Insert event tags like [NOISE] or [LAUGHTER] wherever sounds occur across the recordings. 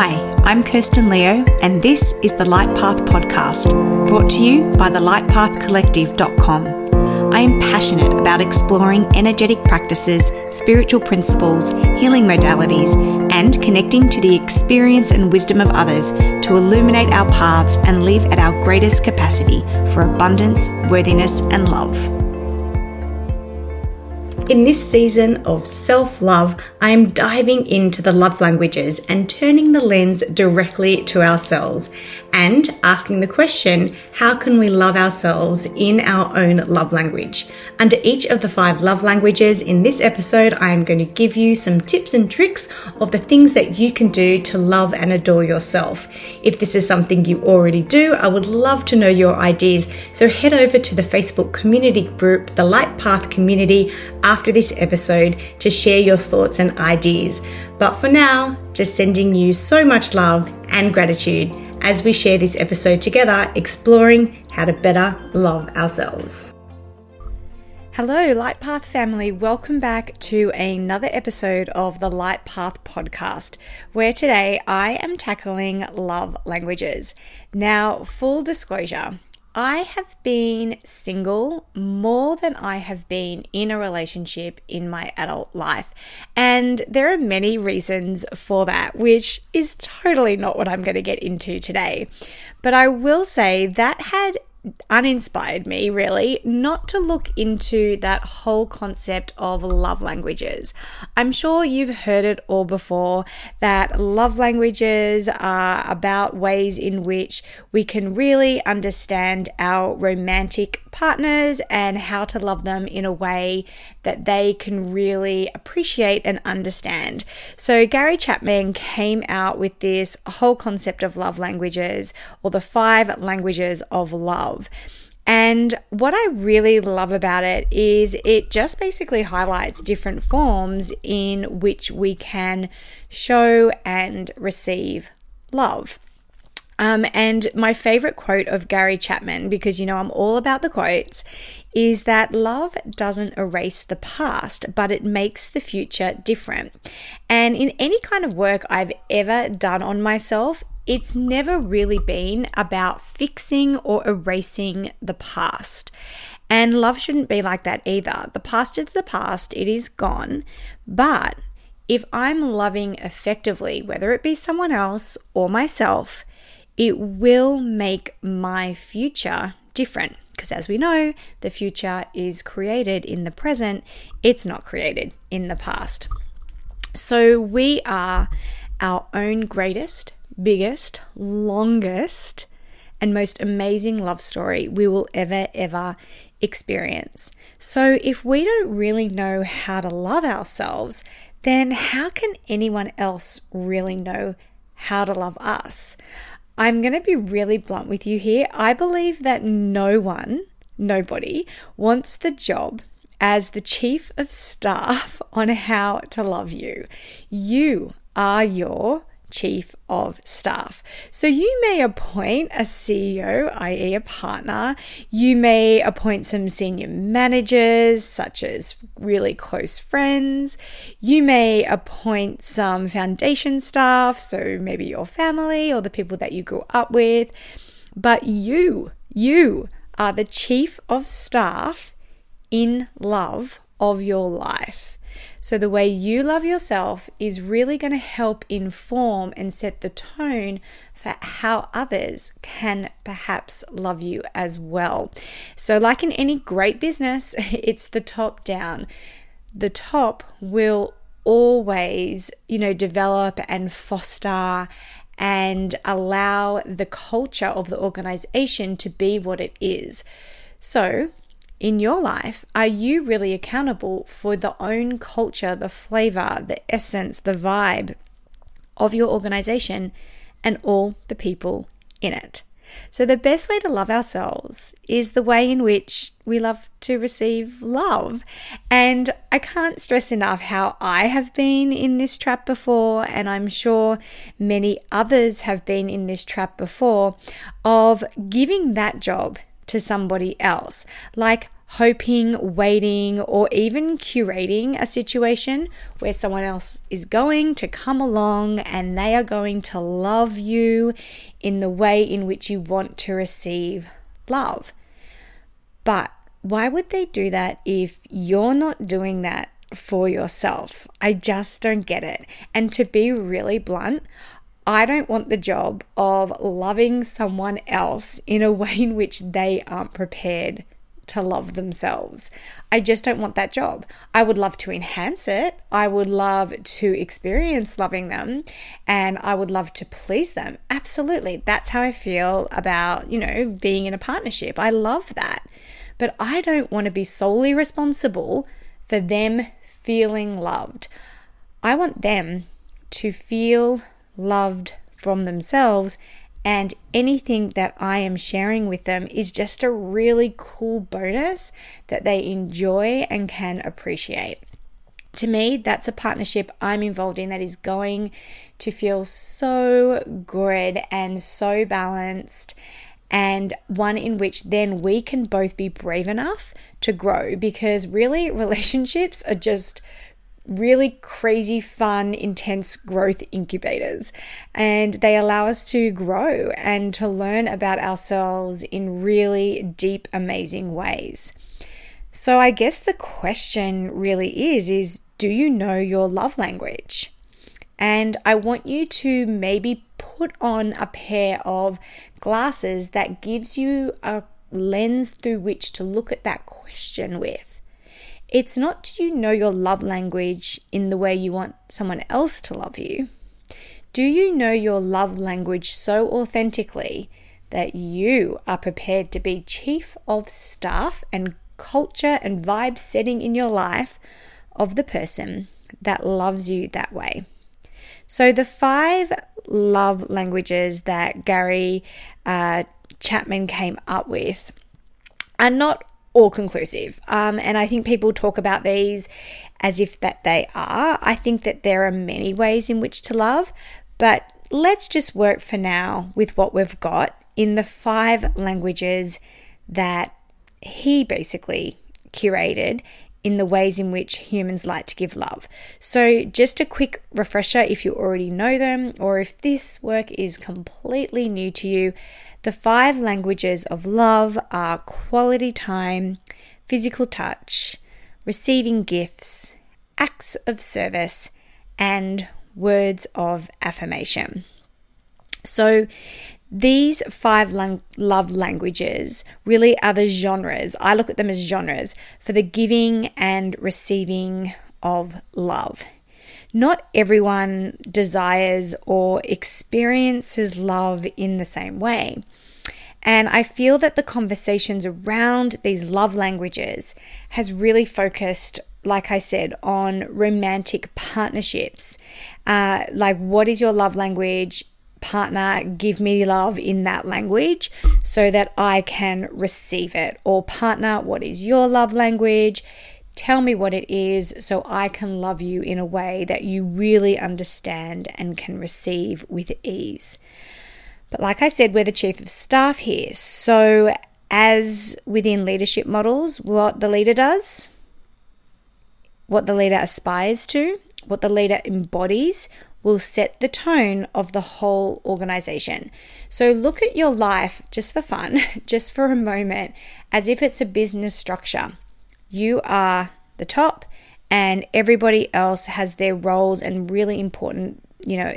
Hi, I'm Kirsten Leo, and this is the Light Path Podcast, brought to you by the lightpathcollective.com. I am passionate about exploring energetic practices, spiritual principles, healing modalities, and connecting to the experience and wisdom of others to illuminate our paths and live at our greatest capacity for abundance, worthiness, and love. In this season of self love, I am diving into the love languages and turning the lens directly to ourselves and asking the question how can we love ourselves in our own love language? Under each of the five love languages in this episode, I am going to give you some tips and tricks of the things that you can do to love and adore yourself. If this is something you already do, I would love to know your ideas. So head over to the Facebook community group, the Light Path Community, after this episode to share your thoughts and ideas. But for now, just sending you so much love and gratitude as we share this episode together, exploring how to better love ourselves. Hello, Light Path family. Welcome back to another episode of the Light Path podcast, where today I am tackling love languages. Now, full disclosure, I have been single more than I have been in a relationship in my adult life. And there are many reasons for that, which is totally not what I'm going to get into today. But I will say that had uninspired me really not to look into that whole concept of love languages. I'm sure you've heard it all before that love languages are about ways in which we can really understand our romantic partners and how to love them in a way that they can really appreciate and understand. So, Gary Chapman came out with this whole concept of love languages or the five languages of love. And what I really love about it is it just basically highlights different forms in which we can show and receive love. Um, and my favorite quote of Gary Chapman, because you know I'm all about the quotes, is that love doesn't erase the past, but it makes the future different. And in any kind of work I've ever done on myself, it's never really been about fixing or erasing the past. And love shouldn't be like that either. The past is the past, it is gone. But if I'm loving effectively, whether it be someone else or myself, it will make my future different. Because as we know, the future is created in the present, it's not created in the past. So we are our own greatest, biggest, longest, and most amazing love story we will ever, ever experience. So if we don't really know how to love ourselves, then how can anyone else really know how to love us? I'm going to be really blunt with you here. I believe that no one, nobody, wants the job as the chief of staff [LAUGHS] on how to love you. You are your chief of staff. So you may appoint a CEO, i.e., a partner. You may appoint some senior managers, such as really close friends. You may appoint some foundation staff, so maybe your family or the people that you grew up with. But you, you are the chief of staff in love of your life. So, the way you love yourself is really going to help inform and set the tone for how others can perhaps love you as well. So, like in any great business, [LAUGHS] it's the top down. The top will always, you know, develop and foster and allow the culture of the organization to be what it is. So, in your life, are you really accountable for the own culture, the flavor, the essence, the vibe of your organization and all the people in it? So, the best way to love ourselves is the way in which we love to receive love. And I can't stress enough how I have been in this trap before, and I'm sure many others have been in this trap before of giving that job to somebody else. Like hoping, waiting, or even curating a situation where someone else is going to come along and they are going to love you in the way in which you want to receive love. But why would they do that if you're not doing that for yourself? I just don't get it. And to be really blunt, I don't want the job of loving someone else in a [LAUGHS] way in which they aren't prepared to love themselves. I just don't want that job. I would love to enhance it. I would love to experience loving them and I would love to please them. Absolutely. That's how I feel about, you know, being in a partnership. I love that. But I don't want to be solely responsible for them feeling loved. I want them to feel loved from themselves and anything that I am sharing with them is just a really cool bonus that they enjoy and can appreciate. To me, that's a partnership I'm involved in that is going to feel so good and so balanced, and one in which then we can both be brave enough to grow because really [LAUGHS] relationships are just really crazy, fun, intense growth incubators. And they allow us to grow and to learn about ourselves in really deep, amazing ways. So I guess the question really is is do you know your love language? And I want you to maybe put on a pair of glasses that gives you a lens through which to look at that question with. It's not do you know your love language in the way you want someone else to love you? Do you know your love language so authentically that you are prepared to be chief of staff and culture and vibe setting in your life of the person that loves you that way? So, the five love languages that Gary uh, Chapman came up with are not all conclusive. Um, and I think people talk about these as if that they are. I think that there are many ways in which to love, but let's just work for now with what we've got in the five languages that he basically curated in the ways in which humans like to give love. So, just a quick refresher if you already know them or if this work is completely new to you, the five languages of love are quality time, physical touch, receiving gifts, acts of service, and words of affirmation. So, these five lang- love languages really are the genres. I look at them as genres for the giving and receiving of love. Not everyone desires or experiences love in the same way. And I feel that the conversations around these love languages has really focused, like I said, on romantic partnerships. Uh, like, what is your love language? partner give me love in that language so that I can receive it. Or, partner, what is your love language? Tell me what it is so I can love you in a way that you really understand and can receive with ease. But, like I said, we're the chief of staff here. So, as within leadership models, what the leader does, what the leader aspires to, what the leader embodies, will set the tone of the whole organization. So look at your life just for fun, [LAUGHS] just for a moment, as if it's a business structure. You are the top, and everybody else has their roles and really important, you know,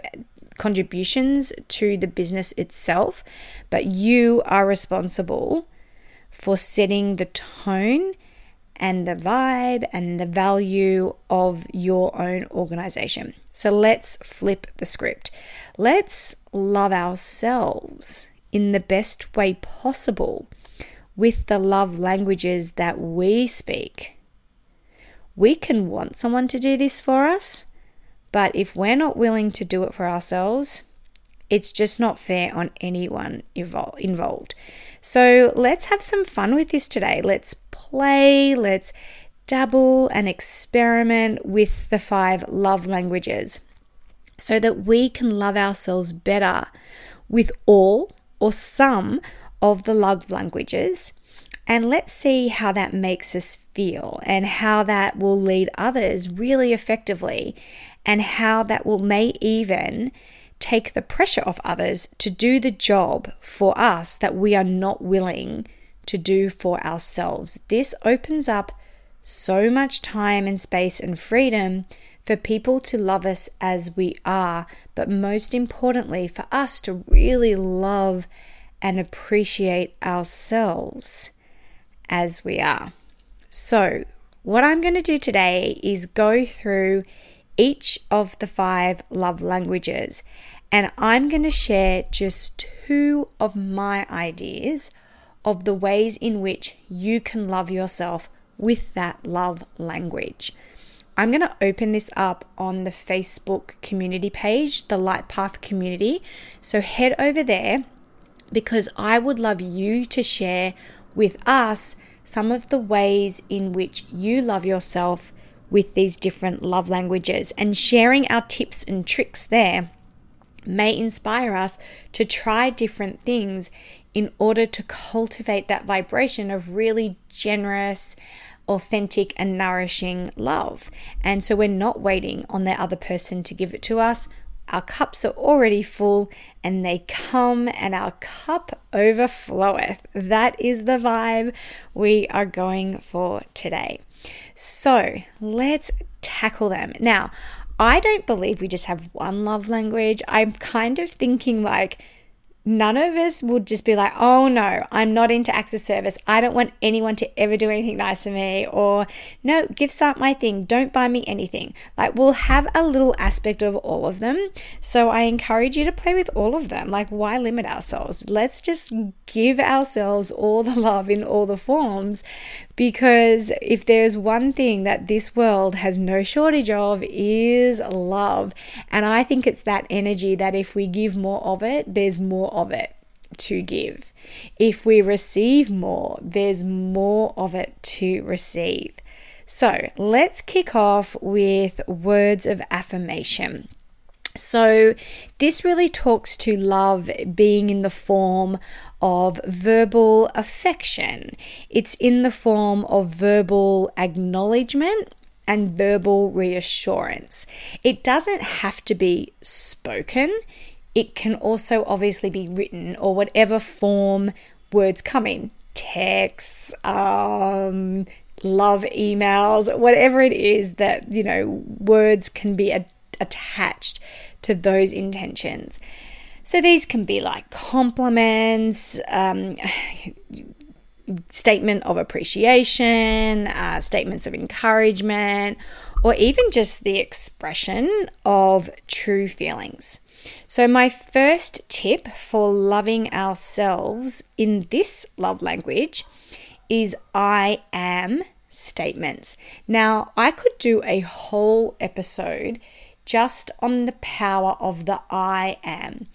contributions to the business itself, but you are responsible for setting the tone and the vibe and the value of your own organization. So let's flip the script. Let's love ourselves in the best way possible with the love languages that we speak. We can want someone to do this for us, but if we're not willing to do it for ourselves, it's just not fair on anyone involved. So let's have some fun with this today. Let's play, let's dabble and experiment with the five love languages so that we can love ourselves better with all or some of the love languages And let's see how that makes us feel and how that will lead others really effectively and how that will may even take the pressure off others to do the job for us that we are not willing to do for ourselves. This opens up so much time and space and freedom for people to love us as we are, but most importantly, for us to really love and appreciate ourselves as we are. So, what I'm going to do today is go through each of the five love languages, and I'm going to share just two of my ideas of the ways in which you can love yourself with that love language. I'm going to open this up on the Facebook community page, the Light Path community. So head over there because I would love you to share with us some of the ways in which you love yourself with these different love languages and sharing our tips and tricks there may inspire us to try different things in order to cultivate that vibration of really generous, authentic, and nourishing love. And so we're not waiting on the other person to give it to us. Our cups are already full and they come and our cup overfloweth. That is the vibe we are going for today. So let's tackle them. Now, I don't believe we just have one love language. I'm kind of thinking like, none of us would just be like, oh no, I'm not into of service. I don't want anyone to ever do anything nice to me. Or, no, gifts aren't my thing. Don't buy me anything. Like, we'll have a little aspect of all of them. So I encourage you to play with all of them. Like, why limit ourselves? Let's just give ourselves all the love in all the forms because if there's one thing that this world has no shortage of is love. And I think it's that energy that if we give more of it, there's more of it to give. If we receive more, there's more of it to receive. So let's kick off with words of affirmation. So, this really talks to love being in the form of verbal affection. It's in the form of verbal acknowledgement and verbal reassurance. It doesn't have to be spoken, it can also obviously be written or whatever form words come in texts, um, love emails, whatever it is that, you know, words can be a- attached to those intentions. So these can be like compliments, um, statement of appreciation, uh, statements of encouragement, or even just the expression of true feelings. So, my first tip for loving ourselves in this love language is I am statements. Now, I could do a whole episode just on the power of the I am.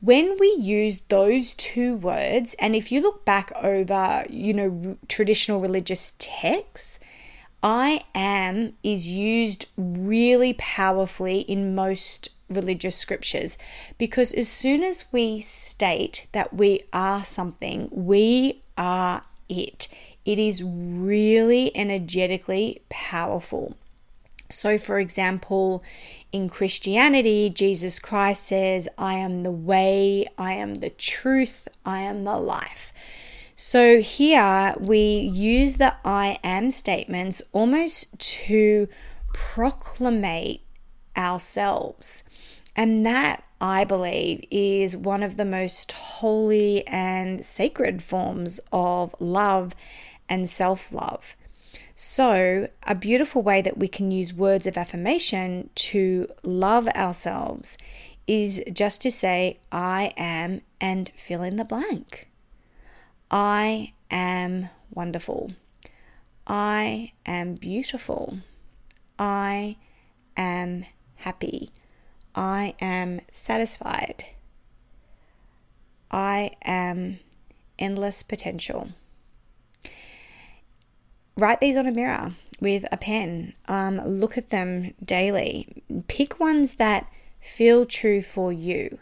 When we use those two words, and if you look back over, you know, traditional religious texts, I am is used really powerfully in most religious scriptures because as soon as we state that we are something, we are it. It is really energetically powerful. So, for example, in Christianity, Jesus Christ says, I am the way, I am the truth, I am the life. So, here we use the I am statements almost to proclamate ourselves. And that, I believe, is one of the most holy and sacred forms of love and self love. So, a beautiful way that we can use words of affirmation to love ourselves is just to say, I am, and fill in the blank. I am wonderful. I am beautiful. I am happy. I am satisfied. I am endless potential write these on a mirror with a pen. Um, look at them daily. Pick ones that feel true for you.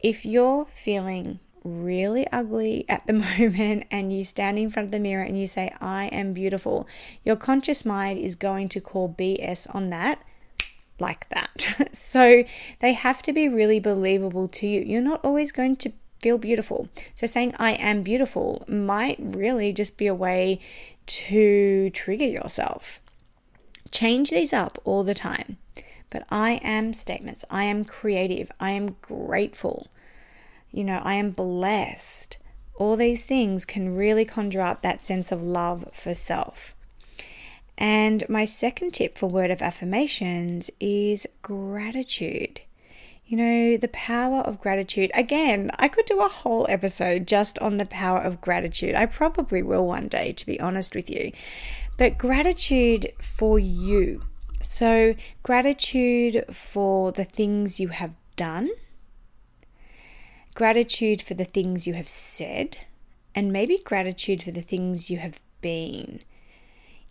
If you're feeling really ugly at the [LAUGHS] moment and you stand in front of the mirror and you say, I am beautiful, your conscious mind is going to call BS on that like that. [LAUGHS] so they have to be really believable to you. You're not always going to feel beautiful. So saying I am beautiful might really just be a way to trigger yourself. Change these up all the time. But I am statements. I am creative. I am grateful. You know, I am blessed. All these things can really conjure up that sense of love for self. And my second tip for word of affirmations is gratitude. You know, the power of gratitude. Again, I could do a whole episode just on the power of gratitude. I probably will one day, to be honest with you. But gratitude for you. So, gratitude for the things you have done, gratitude for the things you have said, and maybe gratitude for the things you have been.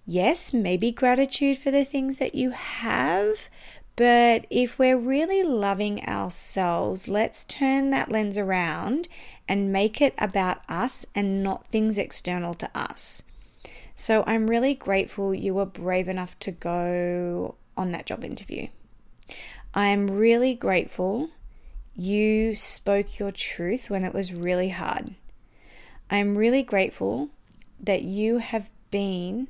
Yes, maybe gratitude for the things that you have, but if we're really loving ourselves, let's turn that lens around and make it about us and not things external to us. So I'm really grateful you were brave enough to go on that job interview. I'm really grateful you spoke your truth when it was really hard. I'm really grateful that you have been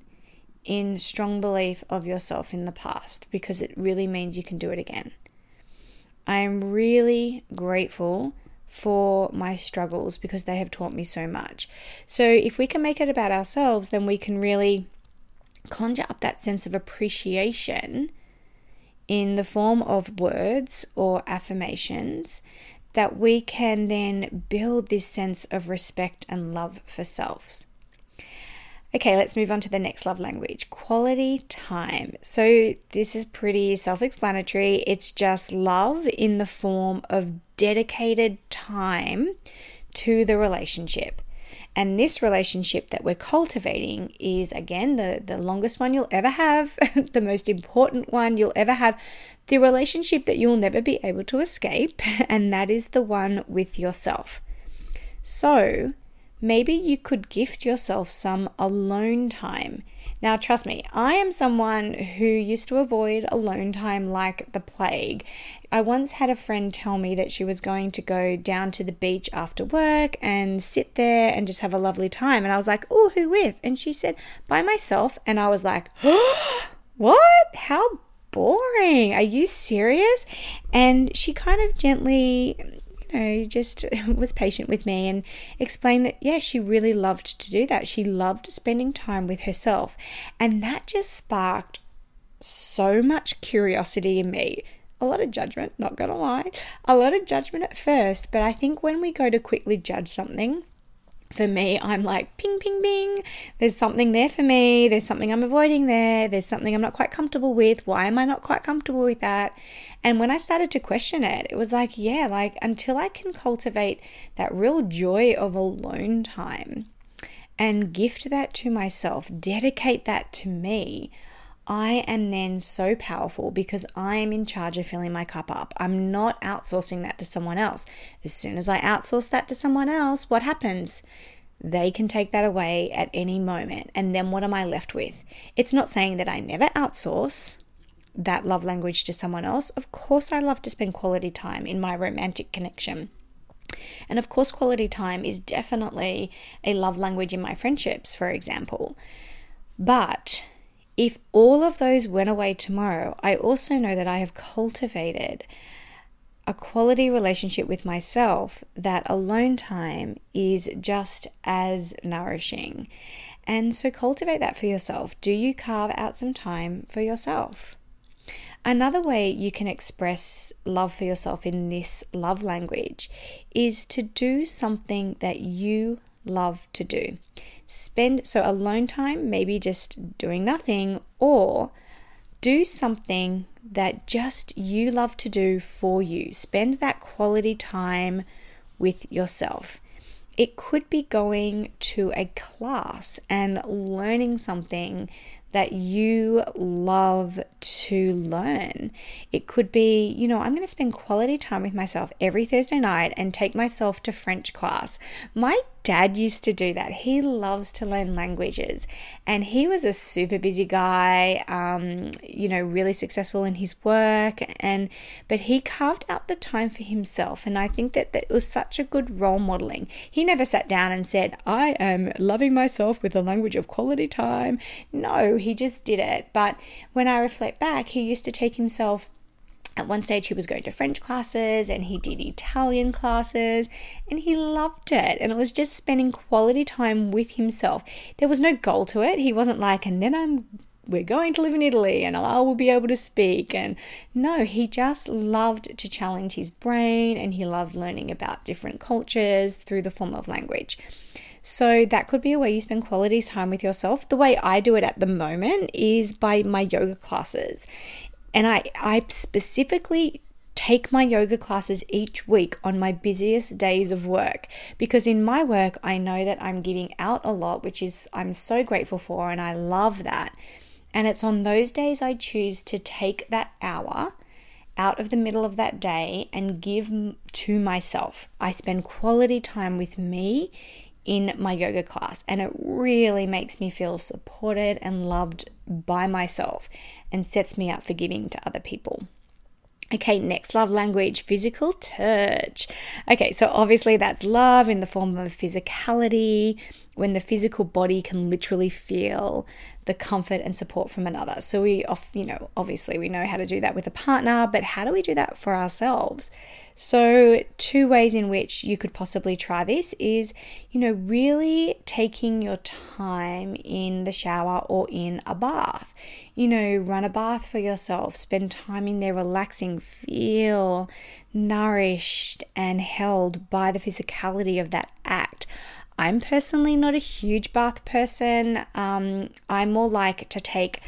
in strong belief of yourself in the past because it really means you can do it again. I am really grateful for my struggles because they have taught me so much. So, if we can make it about ourselves, then we can really conjure up that sense of appreciation in the form of words or affirmations that we can then build this sense of respect and love for selves. Okay, let's move on to the next love language quality time. So, this is pretty self explanatory. It's just love in the form of dedicated time to the relationship. And this relationship that we're cultivating is, again, the, the longest one you'll ever have, [LAUGHS] the most important one you'll ever have, the relationship that you'll never be able to escape, [LAUGHS] and that is the one with yourself. So, maybe you could gift yourself some alone time. Now, trust me, I am someone who used to avoid alone time like the plague. I once had a friend tell me that she was going to go down to the beach after work and sit there and just have a lovely time. And I was like, oh, who with? And she said, by myself. And I was like, [GASPS] what? How boring. Are you serious? And she kind of gently know, just [LAUGHS] was patient with me and explained that, yeah, she really loved to do that. She loved spending time with herself. And that just sparked so much curiosity in me. A lot of judgment, not gonna lie. A lot of judgment at first, but I think when we go to quickly judge something, for me, I'm like ping, ping, ping. There's something there for me. There's something I'm avoiding there. There's something I'm not quite comfortable with. Why am I not quite comfortable with that? And when I started to question it, it was like, yeah, like until I can cultivate that real joy of alone time and gift that to myself, dedicate that to me, I am then so powerful because I am in charge of filling my cup up. I'm not outsourcing that to someone else. As soon as I outsource that to someone else, what happens? They can take that away at any moment. And then what am I left with? It's not saying that I never outsource that love language to someone else. Of course, I love to spend quality time in my romantic connection. And of course, quality time is definitely a love language in my friendships, for example. But if all of those went away tomorrow, I also know that I have cultivated a quality relationship with myself that alone time is just as nourishing. And so cultivate that for yourself. Do you carve out some time for yourself? Another way you can express love for yourself in this love language is to do something that you love to do. Spend so alone time, maybe just doing nothing, or do something that just you love to do for you. Spend that quality time with yourself. It could be going to a class and learning something that you love to learn. It could be, you know, I'm going to spend quality time with myself every Thursday night and take myself to French class. My dad used to do that. He loves to learn languages, and he was a super busy guy, um, you know, really successful in his work, and but he carved out the time for himself, and I think that that was such a good role modeling. He never sat down and said, "I am loving myself with the language of quality time." No, he just did it. But when I reflect back, he used to take himself at one stage, he was going to French classes and he did Italian classes and he loved it. And it was just spending quality time with himself. There was no goal to it. He wasn't like, and then I'm we're going to live in Italy and I will be able to speak. And no, he just loved to challenge his brain and he loved learning about different cultures through the form of language. So that could be a way you spend quality time with yourself. The way I do it at the moment is by my yoga classes. And I, I specifically take my yoga classes each week on my busiest days of work because in my work I know that I'm giving out a lot which is I'm so grateful for and I love that. And it's on those days I choose to take that hour out of the middle of that day and give to myself. I spend quality time with me in my yoga class, and it really makes me feel supported and loved by myself and sets me up for giving to other people. Okay, next love language, physical touch. Okay, so obviously that's love in the form of physicality, when the physical body can literally feel the comfort and support from another. So we off, you know, obviously we know how to do that with a partner, but how do we do that for ourselves? So, two ways in which you could possibly try this is, you know, really taking your time in the shower or in a bath. You know, run a bath for yourself, spend time in there relaxing, feel nourished and held by the physicality of that act. I'm personally not a huge bath person. Um, I'm more like to take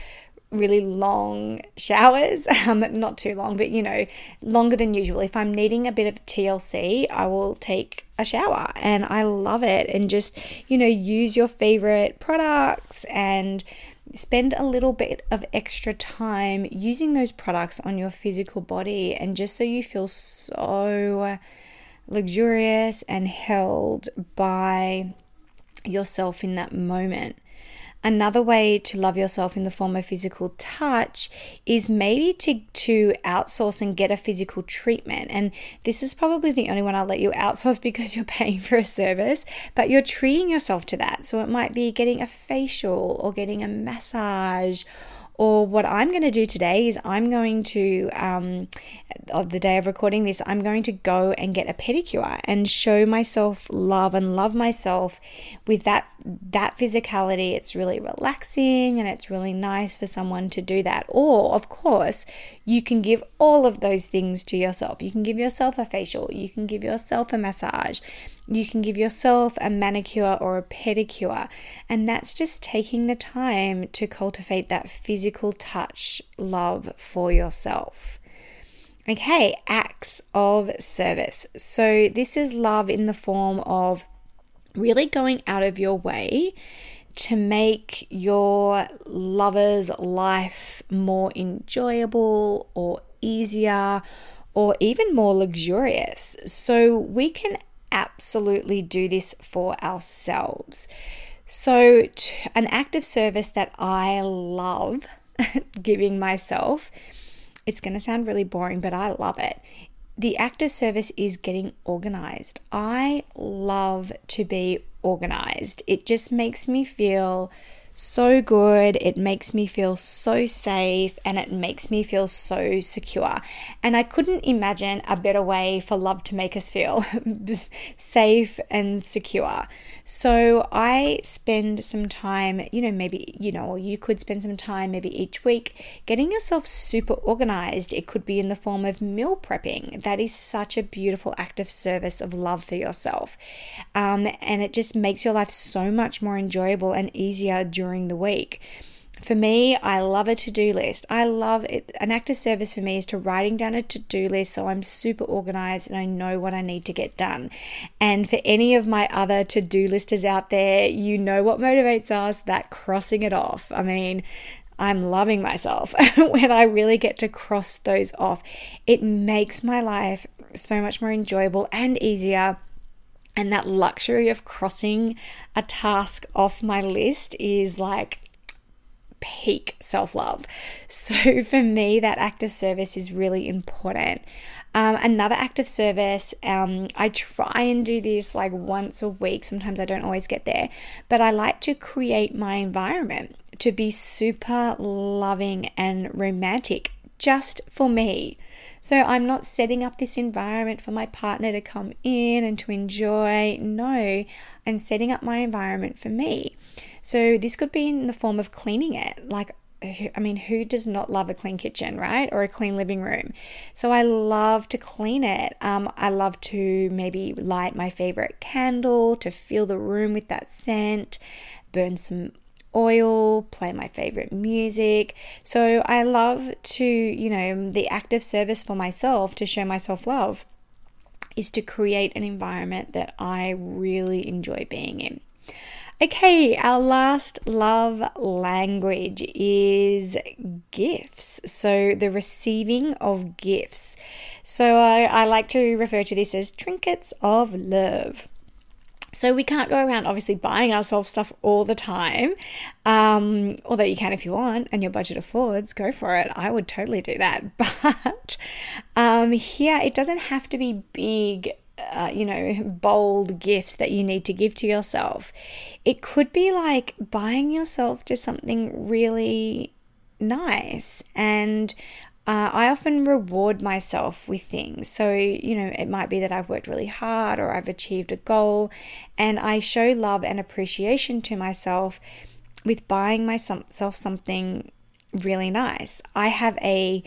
really long showers, [LAUGHS] um, not too long, but you know, longer than usual. If I'm needing a bit of TLC, I will take a shower and I love it. And just, you know, use your favorite products and spend a little bit of extra time using those products on your physical body. And just so you feel so luxurious and held by yourself in that moment. Another way to love yourself in the form of physical touch is maybe to, to outsource and get a physical treatment. And this is probably the only one I'll let you outsource [LAUGHS] because you're paying for a service, but you're treating yourself to that. So it might be getting a facial or getting a massage or what I'm going to do today is I'm going to, um, of the day of recording this, I'm going to go and get a pedicure and show myself love and love myself with that that physicality. It's really relaxing and it's really nice for someone to do that. Or, of course, you can give all of those things to yourself. You can give yourself a facial, you can give yourself a massage, you can give yourself a manicure or a pedicure. And that's just taking the time to cultivate that physical touch love for yourself. Okay, acts of service. So, this is love in the form of really going out of your way to make your lover's life more enjoyable or easier or even more luxurious. So we can absolutely do this for ourselves. So, an act of service that I love [LAUGHS] giving myself, it's going to sound really boring, but I love it. The act of service is getting organized. I love to be organized. It just makes me feel so good. It makes me feel so safe and it makes me feel so secure. And I couldn't imagine a better way for love to make us feel [LAUGHS] safe and secure. So I spend some time, you know, maybe, you know, or you could spend some time maybe each week getting yourself super organized. It could be in the form of meal prepping. That is such a beautiful act of service of love for yourself. Um, and it just makes your life so much more enjoyable and easier during during the week. For me, I love a to do list. I love it. An act of service for me is to writing down a to do list so I'm super organized and I know what I need to get done. And for any of my other to do listers out there, you know what motivates us that crossing it off. I mean, I'm loving myself [LAUGHS] when I really get to cross those off. It makes my life so much more enjoyable and easier. And that luxury of crossing a task off my list is like peak self love. [LAUGHS] So for me, that act of service is really important. Um, another act of service, um, I try and do this like once a week. Sometimes I don't always get there, but I like to create my environment to be super loving and romantic just for me. So I'm not setting up this environment for my partner to come in and to enjoy. No, I'm setting up my environment for me. So this could be in the form of cleaning it. Like, I mean, who does not love a clean kitchen, right? Or a clean living room? So I love to clean it. Um, I love to maybe light my favorite candle to fill the room with that scent, burn some oil, play my favorite music. So I love to, you know, the active service for myself to show myself love is to create an environment that I really enjoy being in. Okay, our last love language is gifts. So, the receiving of gifts. So, I, I, like to refer to this as trinkets of love. So, we can't go around obviously buying ourselves stuff all the time. Um, although you can if you want and your budget affords, go for it. I would totally do that. [LAUGHS] But um, here, it doesn't have to be big uh, you know, bold gifts that you need to give to yourself. It could be like buying yourself just something really nice. And uh, I often reward myself with things. So, you know, it might be that I've worked really hard or I've achieved a goal, and I show love and appreciation to myself with buying myself something really nice. I have a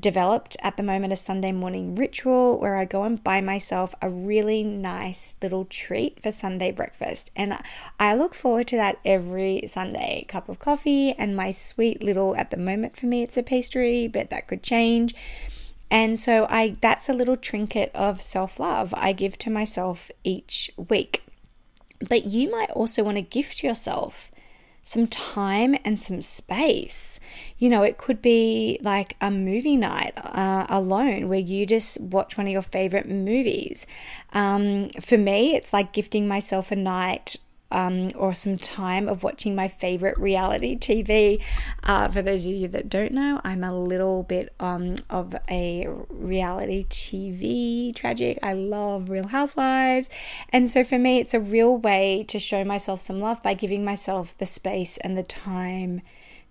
developed at the moment a Sunday morning ritual where I go and buy myself a really nice little treat for Sunday breakfast. And I look forward to that every Sunday. Cup of coffee and my sweet little, at the moment for me, it's a pastry, but that could change. And so I that's a little trinket of self-love I give to myself each week. But you might also want to gift yourself some time and some space. You know, it could be like a movie night uh, alone where you just watch one of your favorite movies. Um, for me, it's like gifting myself a night um, or some time of watching my favorite reality TV. Uh, for those of you that don't know, I'm a little bit um, of a reality TV tragic. I love Real Housewives. And so for me, it's a real way to show myself some love by giving myself the space and the time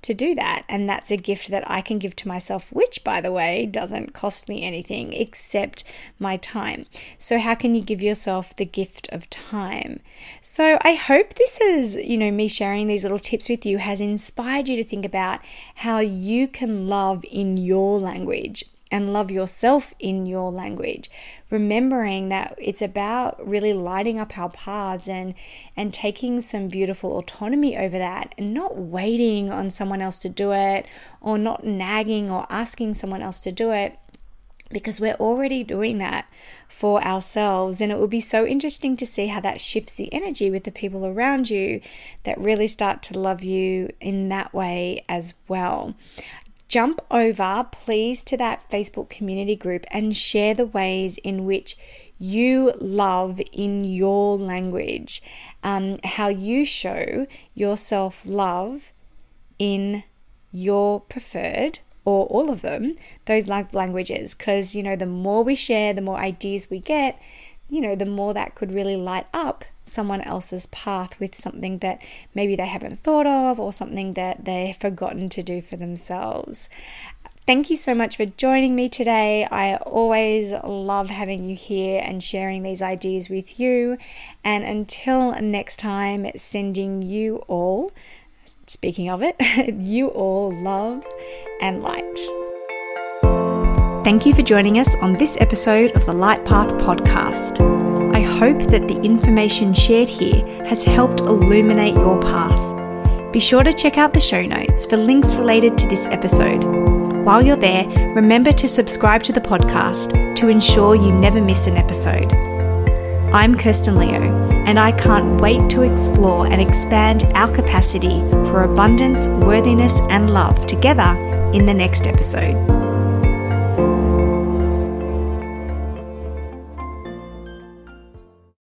to do that. And that's a gift that I can give to myself, which, by the way, doesn't cost me anything except my time. So, how can you give yourself the gift of time? So, I hope this is, you know, me sharing these little tips with you has inspired you to think about how you can love in your language and love yourself in your language remembering that it's about really lighting up our paths and and taking some beautiful autonomy over that and not waiting on someone else to do it or not nagging or asking someone else to do it because we're already doing that for ourselves. And it will be so interesting to see how that shifts the energy with the people around you that really start to love you in that way as well jump over, please, to that Facebook community group and share the ways in which you love in your language, um, how you show yourself love in your preferred or all of them, those love languages. Because, you know, the more we share, the more ideas we get, you know, the more that could really light up someone else's path with something that maybe they haven't thought of or something that they've forgotten to do for themselves. Thank you so much for joining me today. I always love having you here and sharing these ideas with you. And until next time, sending you all, speaking of it, [LAUGHS] you all love and light. Thank you for joining us on this episode of the Light Path podcast. I hope that the information shared here has helped illuminate your path. Be sure to check out the show notes for links related to this episode. While you're there, remember to subscribe to the podcast to ensure you never miss an episode. I'm Kirsten Leo, and I can't wait to explore and expand our capacity for abundance, worthiness, and love together in the next episode.